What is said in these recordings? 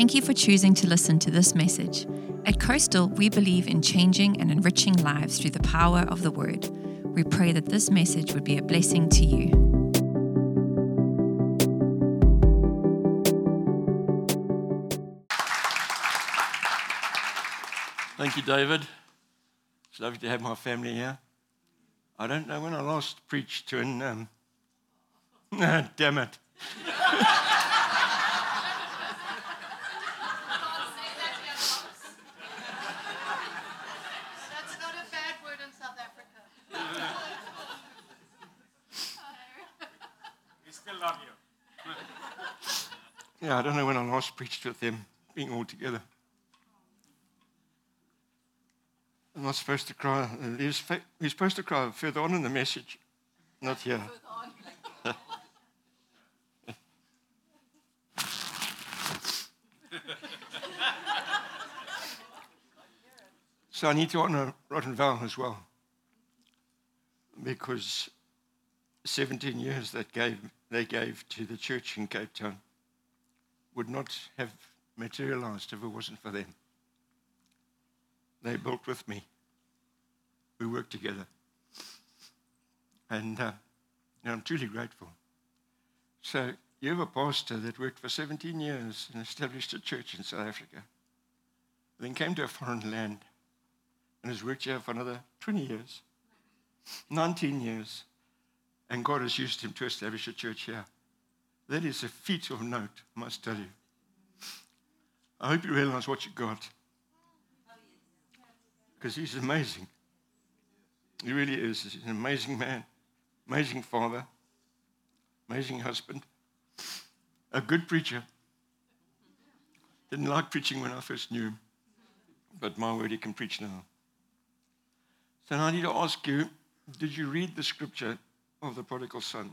Thank you for choosing to listen to this message. At Coastal, we believe in changing and enriching lives through the power of the Word. We pray that this message would be a blessing to you. Thank you, David. It's lovely to have my family here. I don't know when I last preached to an. Um, damn it. That's not a bad word in South Africa. We still love you. Yeah, I don't know when I last preached with them being all together. I'm not supposed to cry. You're sp- supposed to cry further on in the message, not here. So I need to honor and Val as well. Because 17 years that gave, they gave to the church in Cape Town would not have materialized if it wasn't for them. They built with me. We worked together. And uh, I'm truly grateful. So you have a pastor that worked for 17 years and established a church in South Africa, then came to a foreign land and has worked here for another 20 years, 19 years, and God has used him to establish a church here. That is a feat of note, I must tell you. I hope you realize what you got. Because he's amazing. He really is. He's an amazing man, amazing father, amazing husband, a good preacher. Didn't like preaching when I first knew him, but my word, he can preach now. So I need to ask you did you read the scripture of the prodigal son?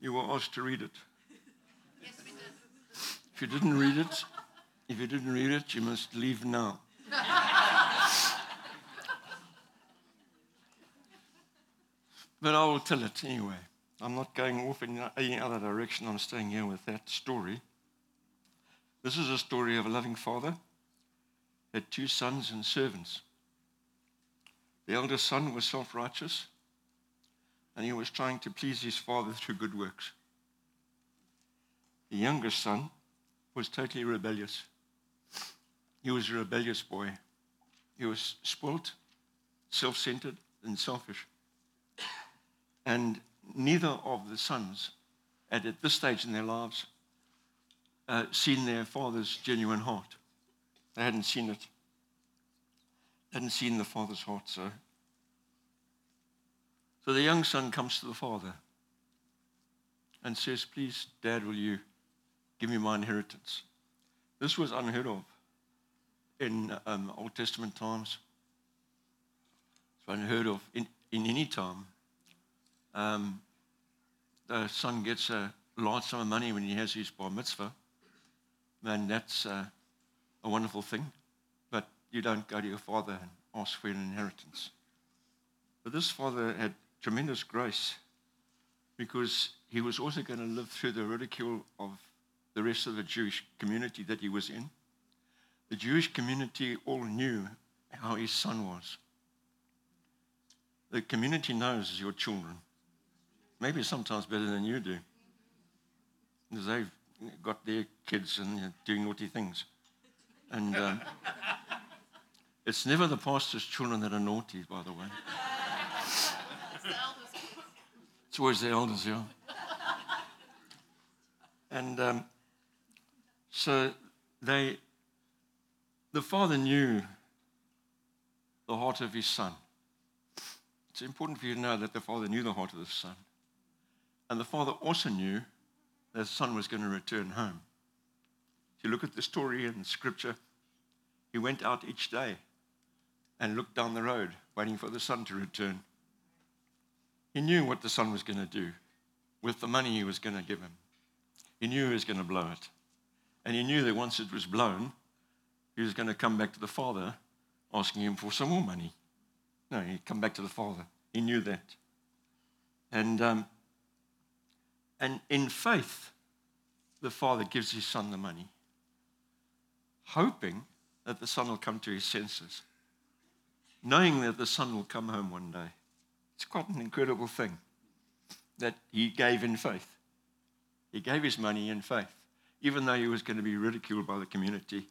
You were asked to read it. Yes, we did. If you didn't read it, if you didn't read it, you must leave now. but I will tell it anyway. I'm not going off in any other direction. I'm staying here with that story. This is a story of a loving father, had two sons and servants. The eldest son was self righteous, and he was trying to please his father through good works. The youngest son was totally rebellious. He was a rebellious boy. He was spoilt, self centered, and selfish. And neither of the sons had, at this stage in their lives, uh, seen their father's genuine heart. They hadn't seen it. They Hadn't seen the father's heart, so. So the young son comes to the father and says, Please, Dad, will you give me my inheritance? This was unheard of in um, Old Testament times. It's unheard of in, in any time. Um, the son gets a large sum of money when he has his bar mitzvah, then that's uh, a wonderful thing. But you don't go to your father and ask for an inheritance. But this father had tremendous grace because he was also going to live through the ridicule of the rest of the Jewish community that he was in. The Jewish community all knew how his son was. The community knows your children, maybe sometimes better than you do, because they've got their kids and they're doing naughty things. And um, it's never the pastor's children that are naughty, by the way. Always the elders, yeah. And um, so they, the father knew the heart of his son. It's important for you to know that the father knew the heart of the son. And the father also knew that the son was going to return home. If you look at the story in the scripture, he went out each day and looked down the road, waiting for the son to return. He knew what the son was going to do with the money he was going to give him. He knew he was going to blow it. And he knew that once it was blown, he was going to come back to the father asking him for some more money. No, he'd come back to the father. He knew that. And, um, and in faith, the father gives his son the money. hoping that the son will come to his senses, knowing that the son will come home one day. It's quite an incredible thing that he gave in faith. He gave his money in faith, even though he was going to be ridiculed by the community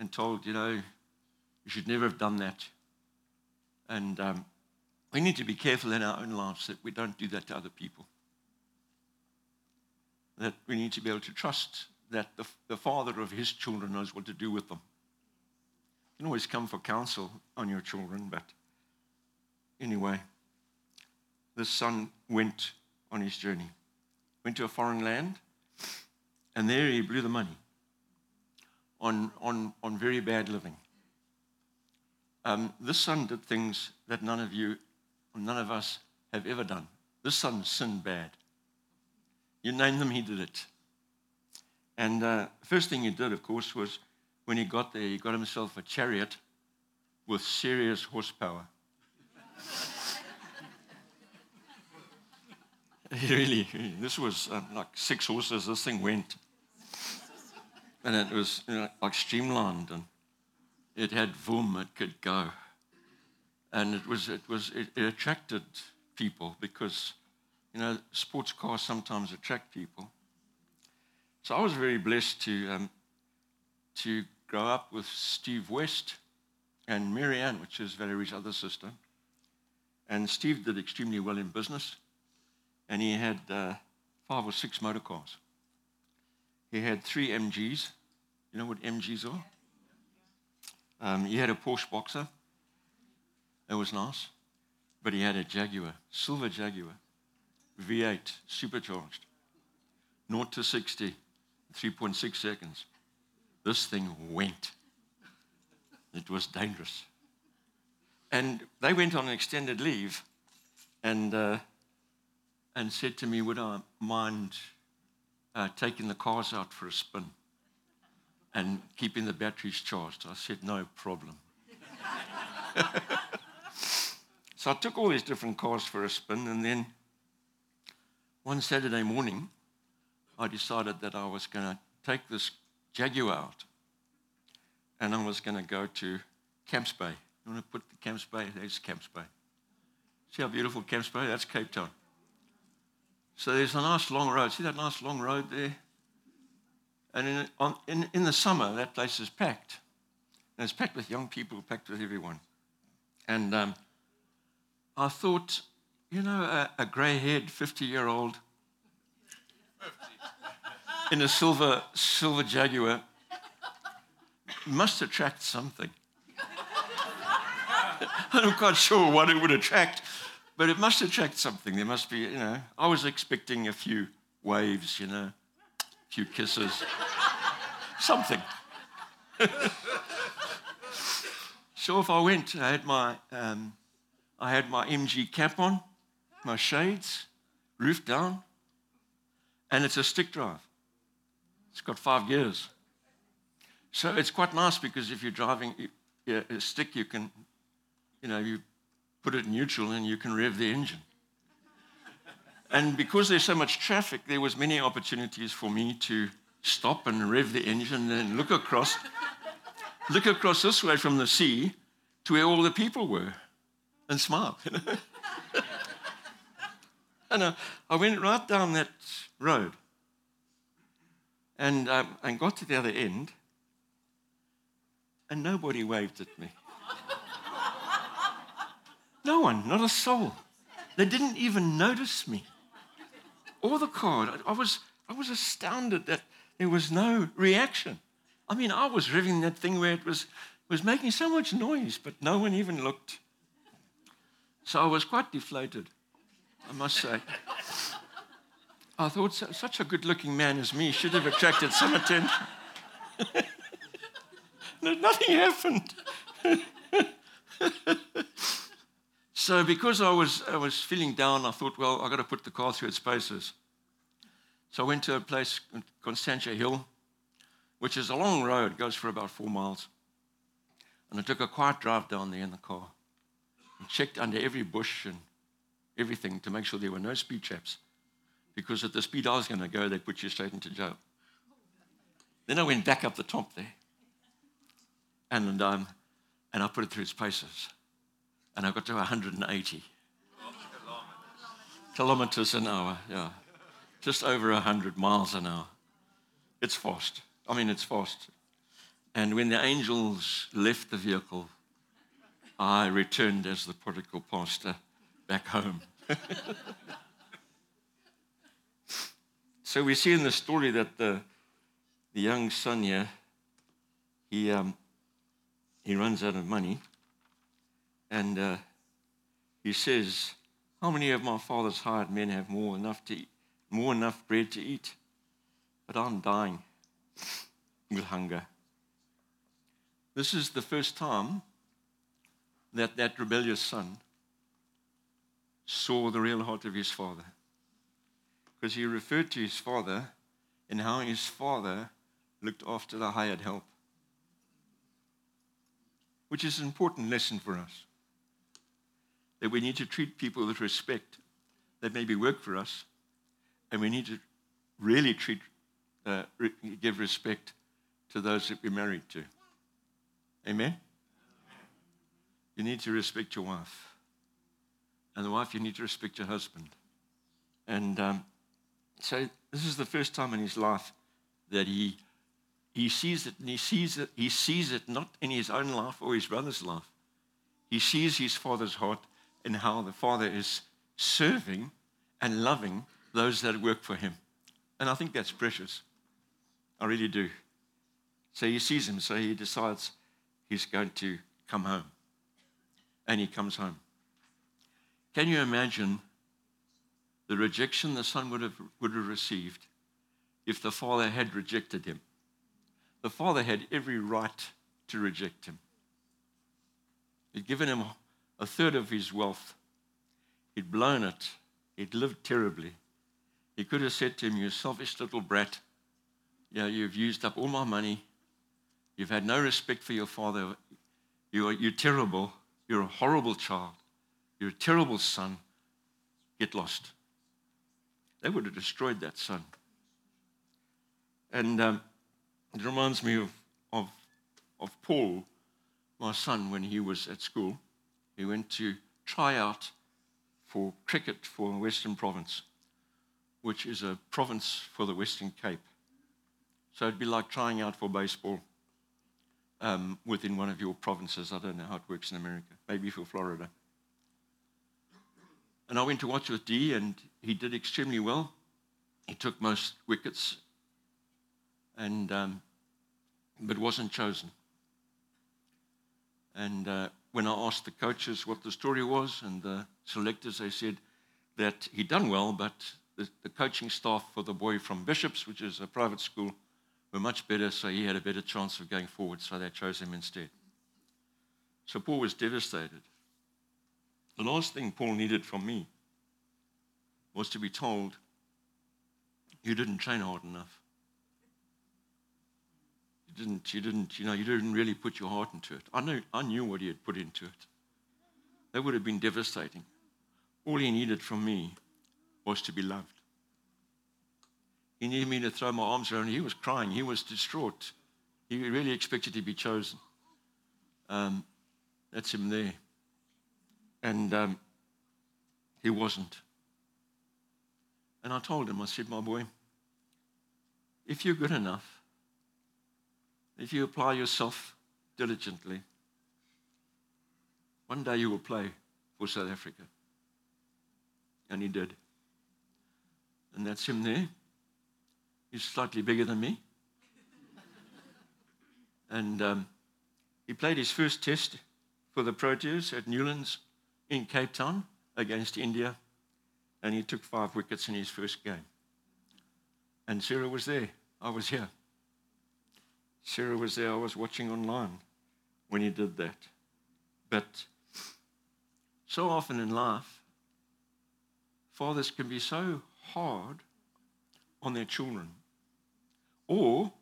and told, you know, you should never have done that. And um, we need to be careful in our own lives that we don't do that to other people. That we need to be able to trust that the, the father of his children knows what to do with them. You can always come for counsel on your children, but anyway, the son went on his journey, went to a foreign land, and there he blew the money on, on, on very bad living. Um, this son did things that none of you, none of us have ever done. This son sinned bad. You name them, he did it. And uh, first thing he did, of course, was when he got there, he got himself a chariot with serious horsepower. really, this was um, like six horses. This thing went, and it was you know, like streamlined, and it had boom. It could go, and it was it was it, it attracted people because you know sports cars sometimes attract people. So I was very blessed to um, to grow up with Steve West and Marianne, which is Valerie's other sister. And Steve did extremely well in business and he had uh, five or six motor cars. He had three MGs. You know what MGs are? Um, he had a Porsche Boxster. It was nice. But he had a Jaguar, silver Jaguar, V8, supercharged. 0 to 60, 3.6 seconds. This thing went. It was dangerous. And they went on an extended leave, and uh, and said to me, Would I mind uh, taking the cars out for a spin and keeping the batteries charged? I said, No problem. so I took all these different cars for a spin, and then one Saturday morning, I decided that I was going to take this Jaguar out and I was going to go to Camps Bay. You want to put the Camps Bay? There's Camps Bay. See how beautiful Camps Bay? That's Cape Town. So there's a nice long road. See that nice long road there? And in, on, in, in the summer, that place is packed. And it's packed with young people, packed with everyone. And um, I thought, you know, a, a grey haired 50 year old in a silver, silver Jaguar must attract something. I'm not quite sure what it would attract, but it must attract something. There must be, you know, I was expecting a few waves, you know, a few kisses, something. so if I went, I had my, um, I had my MG cap on, my shades, roof down, and it's a stick drive. It's got five gears. So it's quite nice because if you're driving a stick, you can, you know, you put it neutral and you can rev the engine. And because there's so much traffic, there was many opportunities for me to stop and rev the engine and look across, look across this way from the sea to where all the people were and smile. And uh, I went right down that road and, um, and got to the other end, and nobody waved at me. No one, not a soul. They didn't even notice me or the car. I was, I was astounded that there was no reaction. I mean, I was revving that thing where it was, was making so much noise, but no one even looked. So I was quite deflated, I must say. I thought such a good looking man as me should have attracted some attention. Nothing happened. So because I was, I was feeling down, I thought, well, I've got to put the car through its paces. So I went to a place, Constantia Hill, which is a long road, goes for about four miles. And I took a quiet drive down there in the car and checked under every bush and everything to make sure there were no speed traps. Because at the speed I was going to go, they'd put you straight into jail. Then I went back up the top there And, um, and I put it through its paces. And I got to 180 kilometers an hour, yeah. Just over 100 miles an hour. It's fast. I mean, it's fast. And when the angels left the vehicle, I returned as the prodigal pastor back home. so we see in the story that the, the young son here, he, um, he runs out of money. And uh, he says, How many of my father's hired men have more enough to eat, more enough bread to eat? But I'm dying with hunger. This is the first time that that rebellious son saw the real heart of his father. Because he referred to his father and how his father looked after the hired help, which is an important lesson for us. That we need to treat people with respect that maybe work for us, and we need to really treat, uh, re- give respect to those that we're married to. Amen? You need to respect your wife. And the wife, you need to respect your husband. And um, so this is the first time in his life that he, he sees it, and he sees it, he sees it not in his own life or his brother's life. He sees his father's heart and how the father is serving and loving those that work for him. And I think that's precious. I really do. So he sees him, so he decides he's going to come home. And he comes home. Can you imagine the rejection the son would have, would have received if the father had rejected him? The father had every right to reject him. He'd given him a third of his wealth, he'd blown it, he'd lived terribly. He could have said to him, You selfish little brat, you know, you've used up all my money. You've had no respect for your father. You're, you're terrible. You're a horrible child. You're a terrible son. Get lost. They would have destroyed that son. And um, it reminds me of, of, of Paul, my son, when he was at school. He went to try out for cricket for Western Province, which is a province for the Western Cape. So it'd be like trying out for baseball um, within one of your provinces. I don't know how it works in America, maybe for Florida. And I went to watch with D, and he did extremely well. He took most wickets, and um, but wasn't chosen. And uh, when I asked the coaches what the story was, and the selectors, they said that he'd done well, but the, the coaching staff for the boy from Bishops, which is a private school, were much better, so he had a better chance of going forward, so they chose him instead. So Paul was devastated. The last thing Paul needed from me was to be told, You didn't train hard enough. You didn't, you didn't, you know, you didn't really put your heart into it. I knew, I knew what he had put into it. That would have been devastating. All he needed from me was to be loved. He needed me to throw my arms around. He was crying. He was distraught. He really expected to be chosen. Um, that's him there. And um, he wasn't. And I told him, I said, my boy, if you're good enough, if you apply yourself diligently, one day you will play for South Africa. And he did. And that's him there. He's slightly bigger than me. and um, he played his first test for the Proteas at Newlands in Cape Town against India, and he took five wickets in his first game. And Sarah was there. I was here. Sarah was there. I was watching online when he did that. But so often in life, fathers can be so hard on their children. Or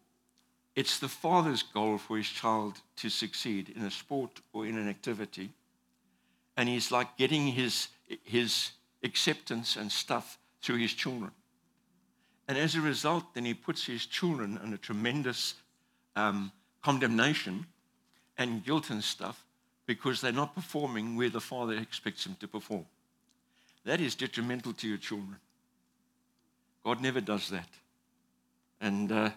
it's the father's goal for his child to succeed in a sport or in an activity and he's like getting his, his acceptance and stuff through his children. And as a result, then he puts his children under tremendous um, condemnation and guilt and stuff because they're not performing where the father expects them to perform. That is detrimental to your children. God never does that. And uh,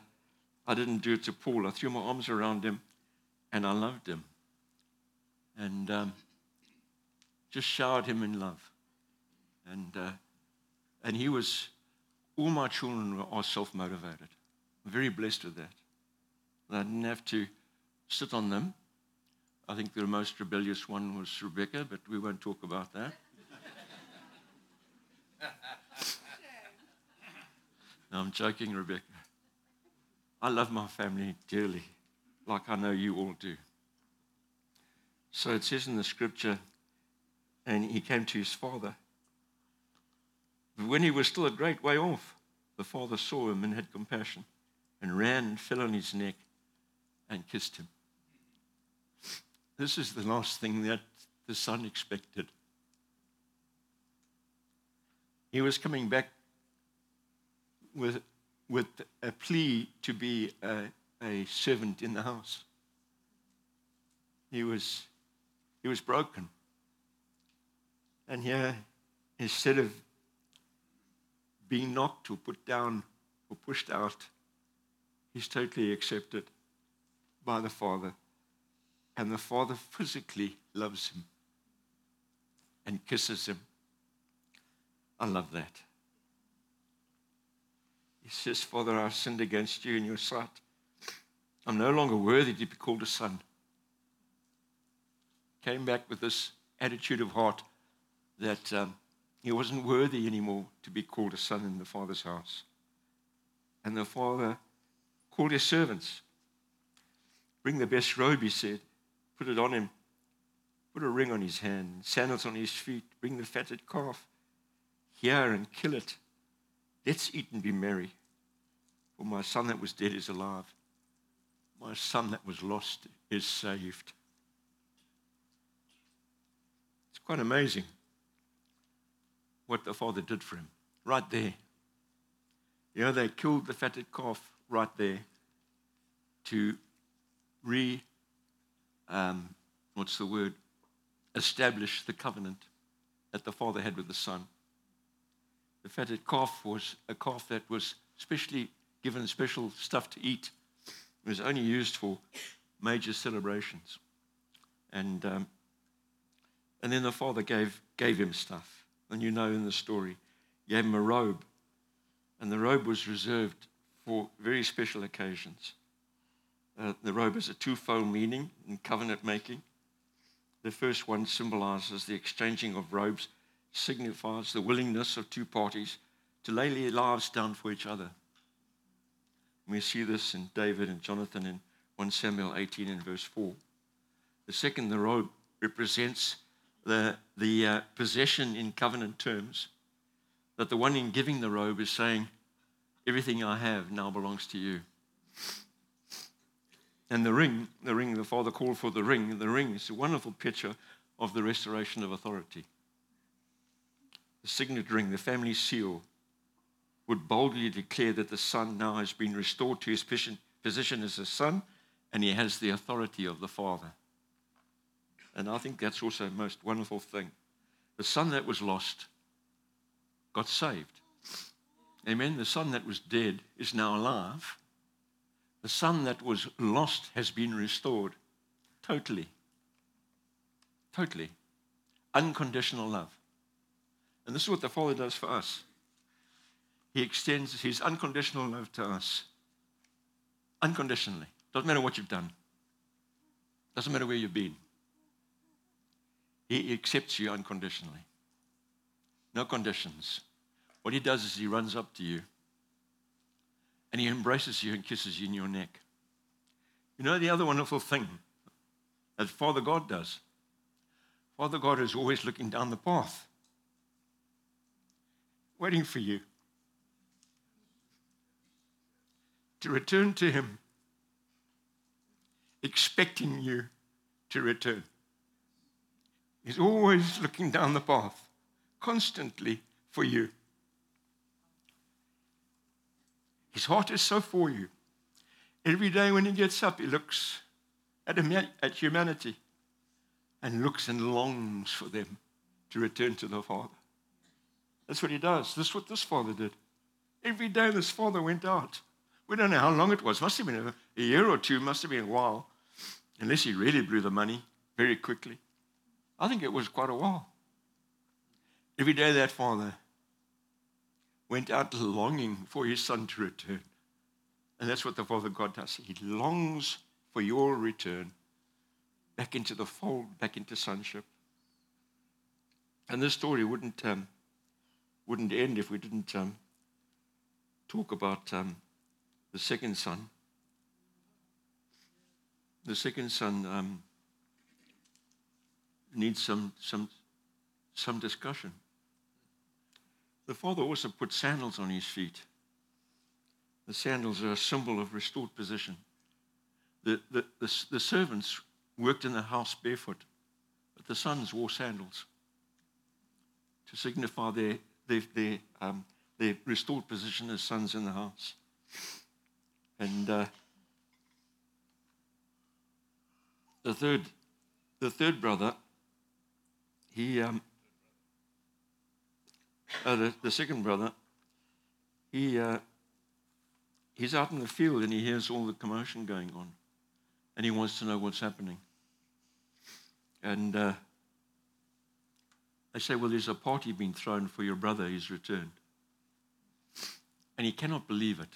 I didn't do it to Paul. I threw my arms around him and I loved him. And um, just showered him in love. And, uh, and he was, all my children are self motivated. I'm very blessed with that. I didn't have to sit on them. I think the most rebellious one was Rebecca, but we won't talk about that. no, I'm joking, Rebecca. I love my family dearly, like I know you all do. So it says in the scripture, and he came to his father. But when he was still a great way off, the father saw him and had compassion and ran and fell on his neck and kissed him. This is the last thing that the son expected. He was coming back with, with a plea to be a, a servant in the house. He was, he was broken. And here, instead of being knocked or put down or pushed out, he's totally accepted by the Father. And the Father physically loves him and kisses him. I love that. He says, Father, I've sinned against you in your sight. I'm no longer worthy to be called a son. Came back with this attitude of heart that um, he wasn't worthy anymore to be called a son in the Father's house. And the Father called his servants. Bring the best robe, he said. Put it on him. Put a ring on his hand, sandals on his feet. Bring the fatted calf here and kill it. Let's eat and be merry. For my son that was dead is alive. My son that was lost is saved. It's quite amazing what the father did for him right there. You know, they killed the fatted calf right there to re, um, what's the word, establish the covenant that the father had with the son. The fatted calf was a calf that was specially given special stuff to eat. It was only used for major celebrations. And, um, and then the father gave, gave him stuff and you know in the story, he gave him a robe. And the robe was reserved for very special occasions. Uh, the robe has a twofold meaning in covenant making. The first one symbolizes the exchanging of robes, signifies the willingness of two parties to lay their lives down for each other. We see this in David and Jonathan in 1 Samuel 18 and verse 4. The second, the robe, represents the, the uh, possession in covenant terms, that the one in giving the robe is saying, Everything I have now belongs to you. And the ring, the ring, the father called for the ring, the ring is a wonderful picture of the restoration of authority. The signet ring, the family seal, would boldly declare that the son now has been restored to his position as a son and he has the authority of the father. And I think that's also the most wonderful thing. The son that was lost got saved. Amen. The son that was dead is now alive. The son that was lost has been restored totally. Totally. Unconditional love. And this is what the Father does for us. He extends his unconditional love to us. Unconditionally. Doesn't matter what you've done. Doesn't matter where you've been. He accepts you unconditionally. No conditions. What he does is he runs up to you and he embraces you and kisses you in your neck. You know the other wonderful thing that Father God does? Father God is always looking down the path, waiting for you to return to Him, expecting you to return. He's always looking down the path, constantly for you. His heart is so for you. Every day when he gets up, he looks at, huma- at humanity and looks and longs for them to return to the Father. That's what he does. This is what this father did. Every day this father went out. We don't know how long it was. Must have been a year or two, must have been a while, unless he really blew the money very quickly. I think it was quite a while. Every day that father went out longing for his son to return. And that's what the Father God does. He longs for your return back into the fold, back into sonship. And this story wouldn't, um, wouldn't end if we didn't um, talk about um, the second son. The second son um, needs some, some, some discussion. The father also put sandals on his feet. The sandals are a symbol of restored position. The, the, the, the servants worked in the house barefoot, but the sons wore sandals to signify their, their, their, um, their restored position as sons in the house. And uh, the third, the third brother, he, um, uh, the, the second brother, he, uh, he's out in the field and he hears all the commotion going on, and he wants to know what's happening. And uh, they say, Well, there's a party being thrown for your brother, he's returned. And he cannot believe it.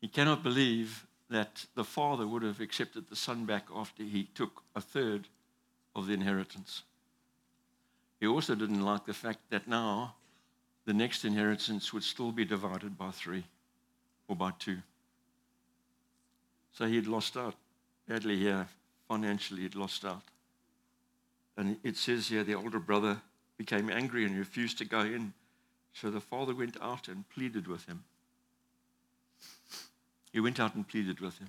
He cannot believe that the father would have accepted the son back after he took a third of the inheritance. He also didn't like the fact that now the next inheritance would still be divided by three or by two. So he'd lost out badly here. Financially, he'd lost out. And it says here the older brother became angry and refused to go in. So the father went out and pleaded with him. He went out and pleaded with him.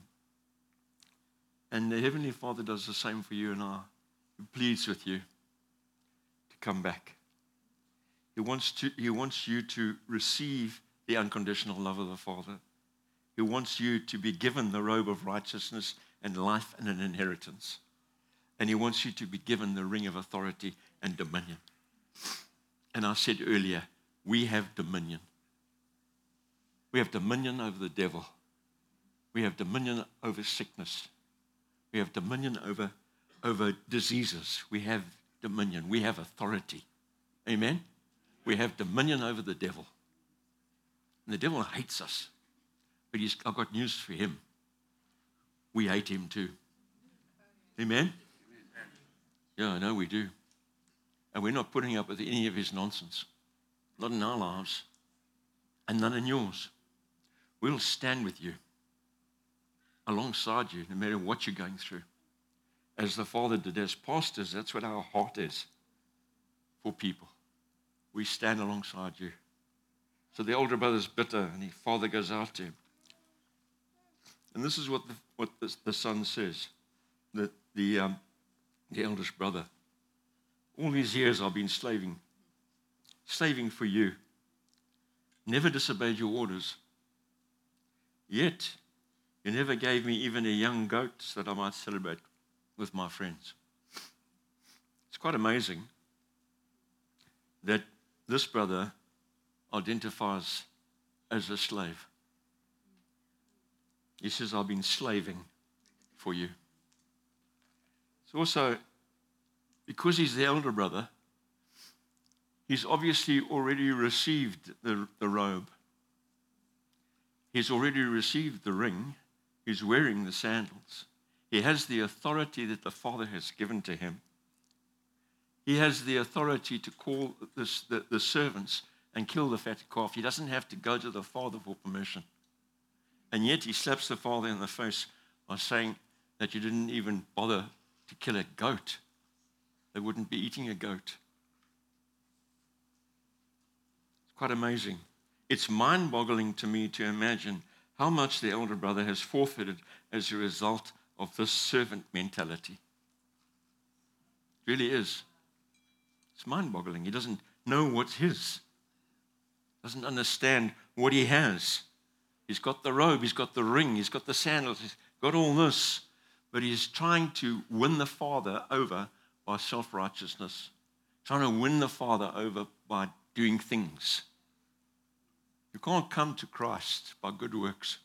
And the Heavenly Father does the same for you and I. He pleads with you come back. He wants, to, he wants you to receive the unconditional love of the Father. He wants you to be given the robe of righteousness and life and an inheritance. And He wants you to be given the ring of authority and dominion. And I said earlier, we have dominion. We have dominion over the devil. We have dominion over sickness. We have dominion over, over diseases. We have dominion. We have authority. Amen? We have dominion over the devil. And the devil hates us. But he's, I've got news for him. We hate him too. Amen? Yeah, I know we do. And we're not putting up with any of his nonsense. Not in our lives. And none in yours. We'll stand with you, alongside you, no matter what you're going through. As the Father did as pastors, that's what our heart is for people. We stand alongside you. So the older brother's bitter, and his father goes out to him. And this is what the, what the, the son says that the, um, the eldest brother. All these years I've been slaving, slaving for you. Never disobeyed your orders. Yet, you never gave me even a young goat so that I might celebrate with my friends. It's quite amazing that this brother identifies as a slave. He says, I've been slaving for you. It's also because he's the elder brother, he's obviously already received the, the robe. He's already received the ring. He's wearing the sandals. He has the authority that the Father has given to him. He has the authority to call the, the servants and kill the fat calf. He doesn't have to go to the Father for permission. And yet he slaps the Father in the face by saying that you didn't even bother to kill a goat. They wouldn't be eating a goat. It's quite amazing. It's mind boggling to me to imagine how much the elder brother has forfeited as a result of this servant mentality. It really is. It's mind boggling. He doesn't know what's his, doesn't understand what he has. He's got the robe, he's got the ring, he's got the sandals, he's got all this, but he's trying to win the Father over by self righteousness, trying to win the Father over by doing things. You can't come to Christ by good works.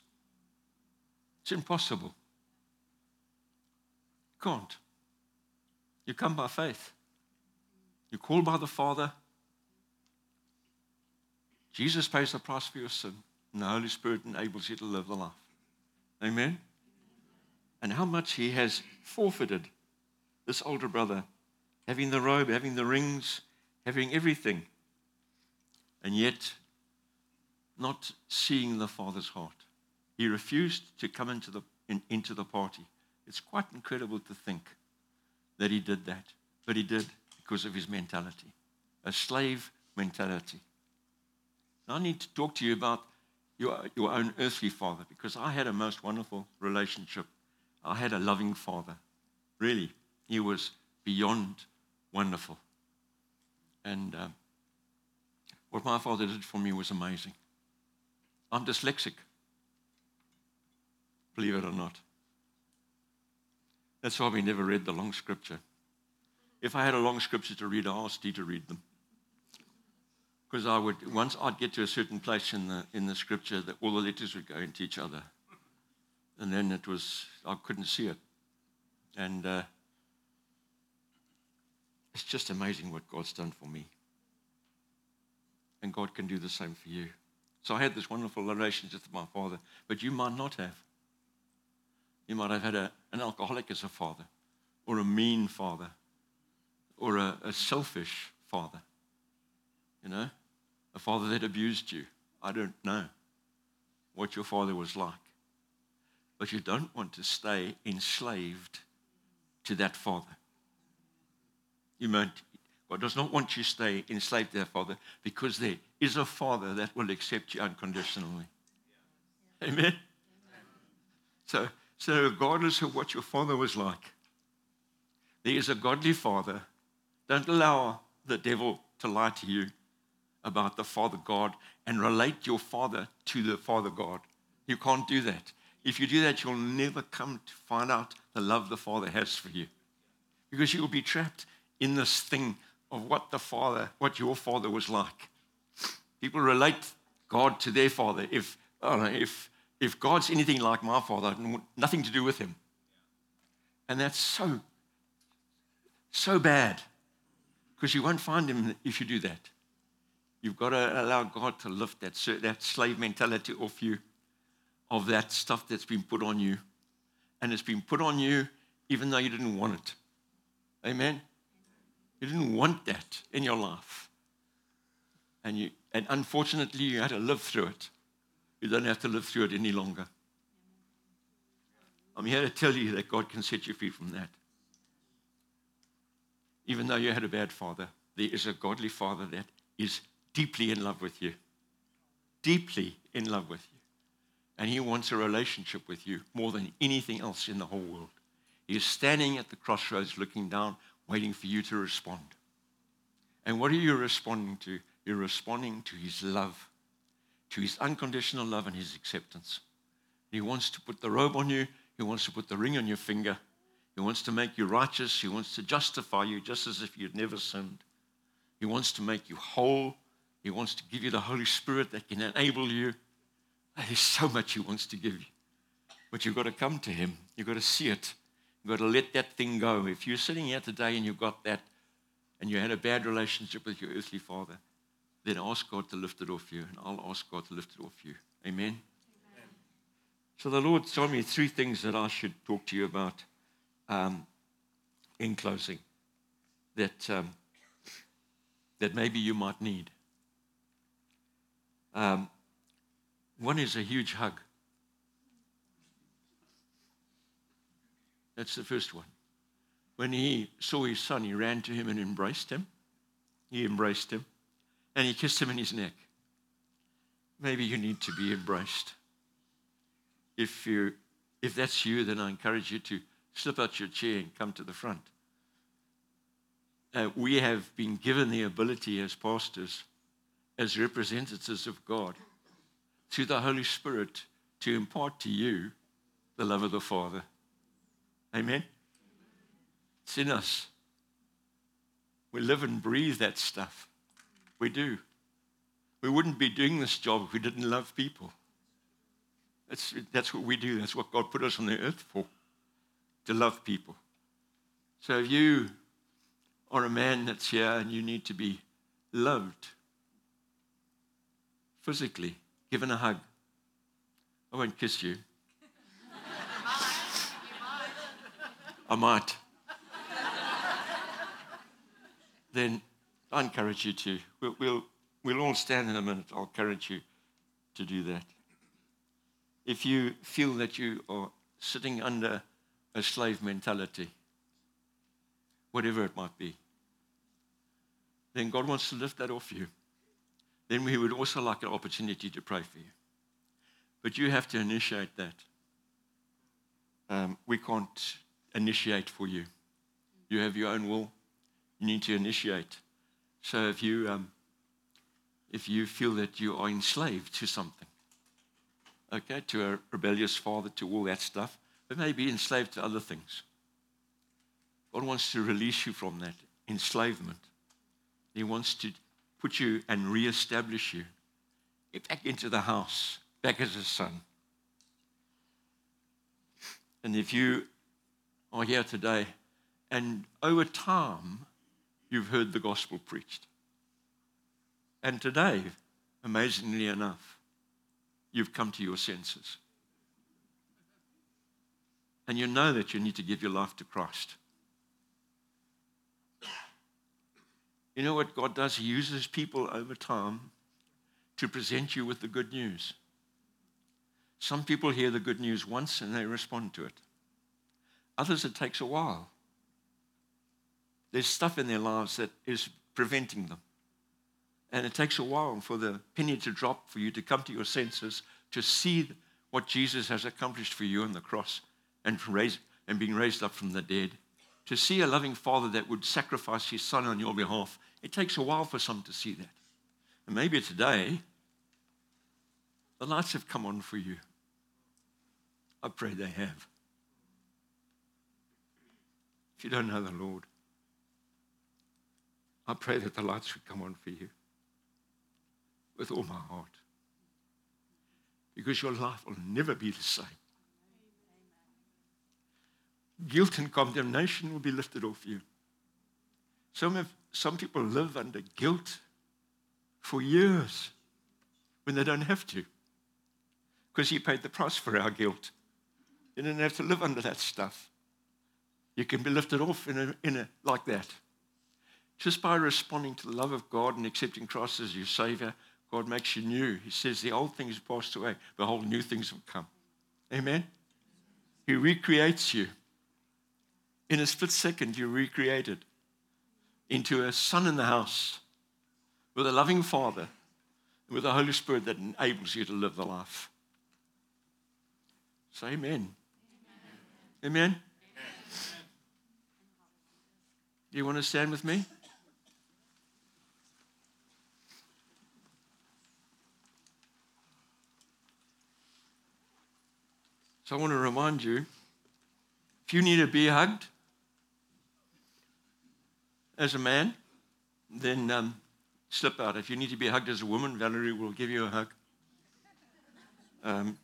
It's impossible. You can't. You come by faith. You're called by the Father. Jesus pays the price for your sin, and the Holy Spirit enables you to live the life. Amen? And how much He has forfeited this older brother, having the robe, having the rings, having everything, and yet not seeing the Father's heart. He refused to come into the, in, into the party. It's quite incredible to think that he did that, but he did because of his mentality, a slave mentality. I need to talk to you about your, your own earthly father because I had a most wonderful relationship. I had a loving father. Really, he was beyond wonderful. And um, what my father did for me was amazing. I'm dyslexic, believe it or not. That's why we never read the long scripture. If I had a long scripture to read, I asked you to read them. Because I would, once I'd get to a certain place in the, in the scripture, that all the letters would go into each other. And then it was, I couldn't see it. And uh, it's just amazing what God's done for me. And God can do the same for you. So I had this wonderful relationship with my father, but you might not have. You might have had a, an alcoholic as a father, or a mean father, or a, a selfish father. You know, a father that abused you. I don't know what your father was like. But you don't want to stay enslaved to that father. You might, God does not want you to stay enslaved to that father because there is a father that will accept you unconditionally. Amen? So, so, regardless of what your father was like, there is a godly father. Don't allow the devil to lie to you about the Father God and relate your father to the Father God. You can't do that. If you do that, you'll never come to find out the love the Father has for you. Because you'll be trapped in this thing of what the Father, what your father was like. People relate God to their father. If, I don't know, if if God's anything like my father, nothing to do with him. And that's so, so bad because you won't find him if you do that. You've got to allow God to lift that, that slave mentality off you, of that stuff that's been put on you. And it's been put on you even though you didn't want it. Amen? You didn't want that in your life. And, you, and unfortunately, you had to live through it. You don't have to live through it any longer. I'm here to tell you that God can set you free from that. Even though you had a bad father, there is a godly father that is deeply in love with you. Deeply in love with you. And he wants a relationship with you more than anything else in the whole world. He is standing at the crossroads looking down, waiting for you to respond. And what are you responding to? You're responding to his love to his unconditional love and his acceptance. He wants to put the robe on you, he wants to put the ring on your finger, he wants to make you righteous, he wants to justify you just as if you'd never sinned. He wants to make you whole, he wants to give you the Holy Spirit that can enable you. There's so much he wants to give you. But you've got to come to him, you've got to see it. You've got to let that thing go. If you're sitting here today and you've got that, and you had a bad relationship with your earthly father, then ask God to lift it off you, and I'll ask God to lift it off you. Amen? Amen. So the Lord told me three things that I should talk to you about um, in closing that, um, that maybe you might need. Um, one is a huge hug. That's the first one. When he saw his son, he ran to him and embraced him. He embraced him and he kissed him in his neck. Maybe you need to be embraced. If, you, if that's you, then I encourage you to slip out your chair and come to the front. Uh, we have been given the ability as pastors, as representatives of God, through the Holy Spirit to impart to you the love of the Father. Amen? It's in us. We live and breathe that stuff. We do. We wouldn't be doing this job if we didn't love people. That's, that's what we do. That's what God put us on the earth for, to love people. So if you are a man that's here and you need to be loved physically, given a hug, I won't kiss you. I might. then I encourage you to. We'll, we'll, we'll all stand in a minute. I'll encourage you to do that. If you feel that you are sitting under a slave mentality, whatever it might be, then God wants to lift that off you. Then we would also like an opportunity to pray for you. But you have to initiate that. Um, we can't initiate for you. You have your own will. You need to initiate. So if you, um, if you feel that you are enslaved to something, okay, to a rebellious father, to all that stuff, but maybe enslaved to other things. God wants to release you from that enslavement. He wants to put you and reestablish you back into the house, back as a son. And if you are here today and over time you've heard the gospel preached, and today, amazingly enough, you've come to your senses. And you know that you need to give your life to Christ. You know what God does? He uses people over time to present you with the good news. Some people hear the good news once and they respond to it. Others, it takes a while. There's stuff in their lives that is preventing them. And it takes a while for the penny to drop, for you to come to your senses, to see what Jesus has accomplished for you on the cross and, and being raised up from the dead. To see a loving Father that would sacrifice his Son on your behalf, it takes a while for some to see that. And maybe today, the lights have come on for you. I pray they have. If you don't know the Lord, I pray that the lights would come on for you with all my heart. Because your life will never be the same. Guilt and condemnation will be lifted off you. Some, have, some people live under guilt for years when they don't have to because He paid the price for our guilt. You don't have to live under that stuff. You can be lifted off in a, in a, like that. Just by responding to the love of God and accepting Christ as your Savior, God makes you new. He says, The old things passed away, behold, new things have come. Amen? He recreates you. In a split second, you're recreated into a son in the house with a loving father, and with the Holy Spirit that enables you to live the life. Say amen. Amen. amen. amen. Do you want to stand with me? So I want to remind you if you need to be hugged as a man, then um, slip out. If you need to be hugged as a woman, Valerie will give you a hug. Um,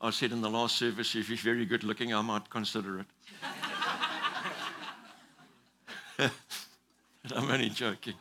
I said in the last service, if he's very good looking, I might consider it. I'm only joking.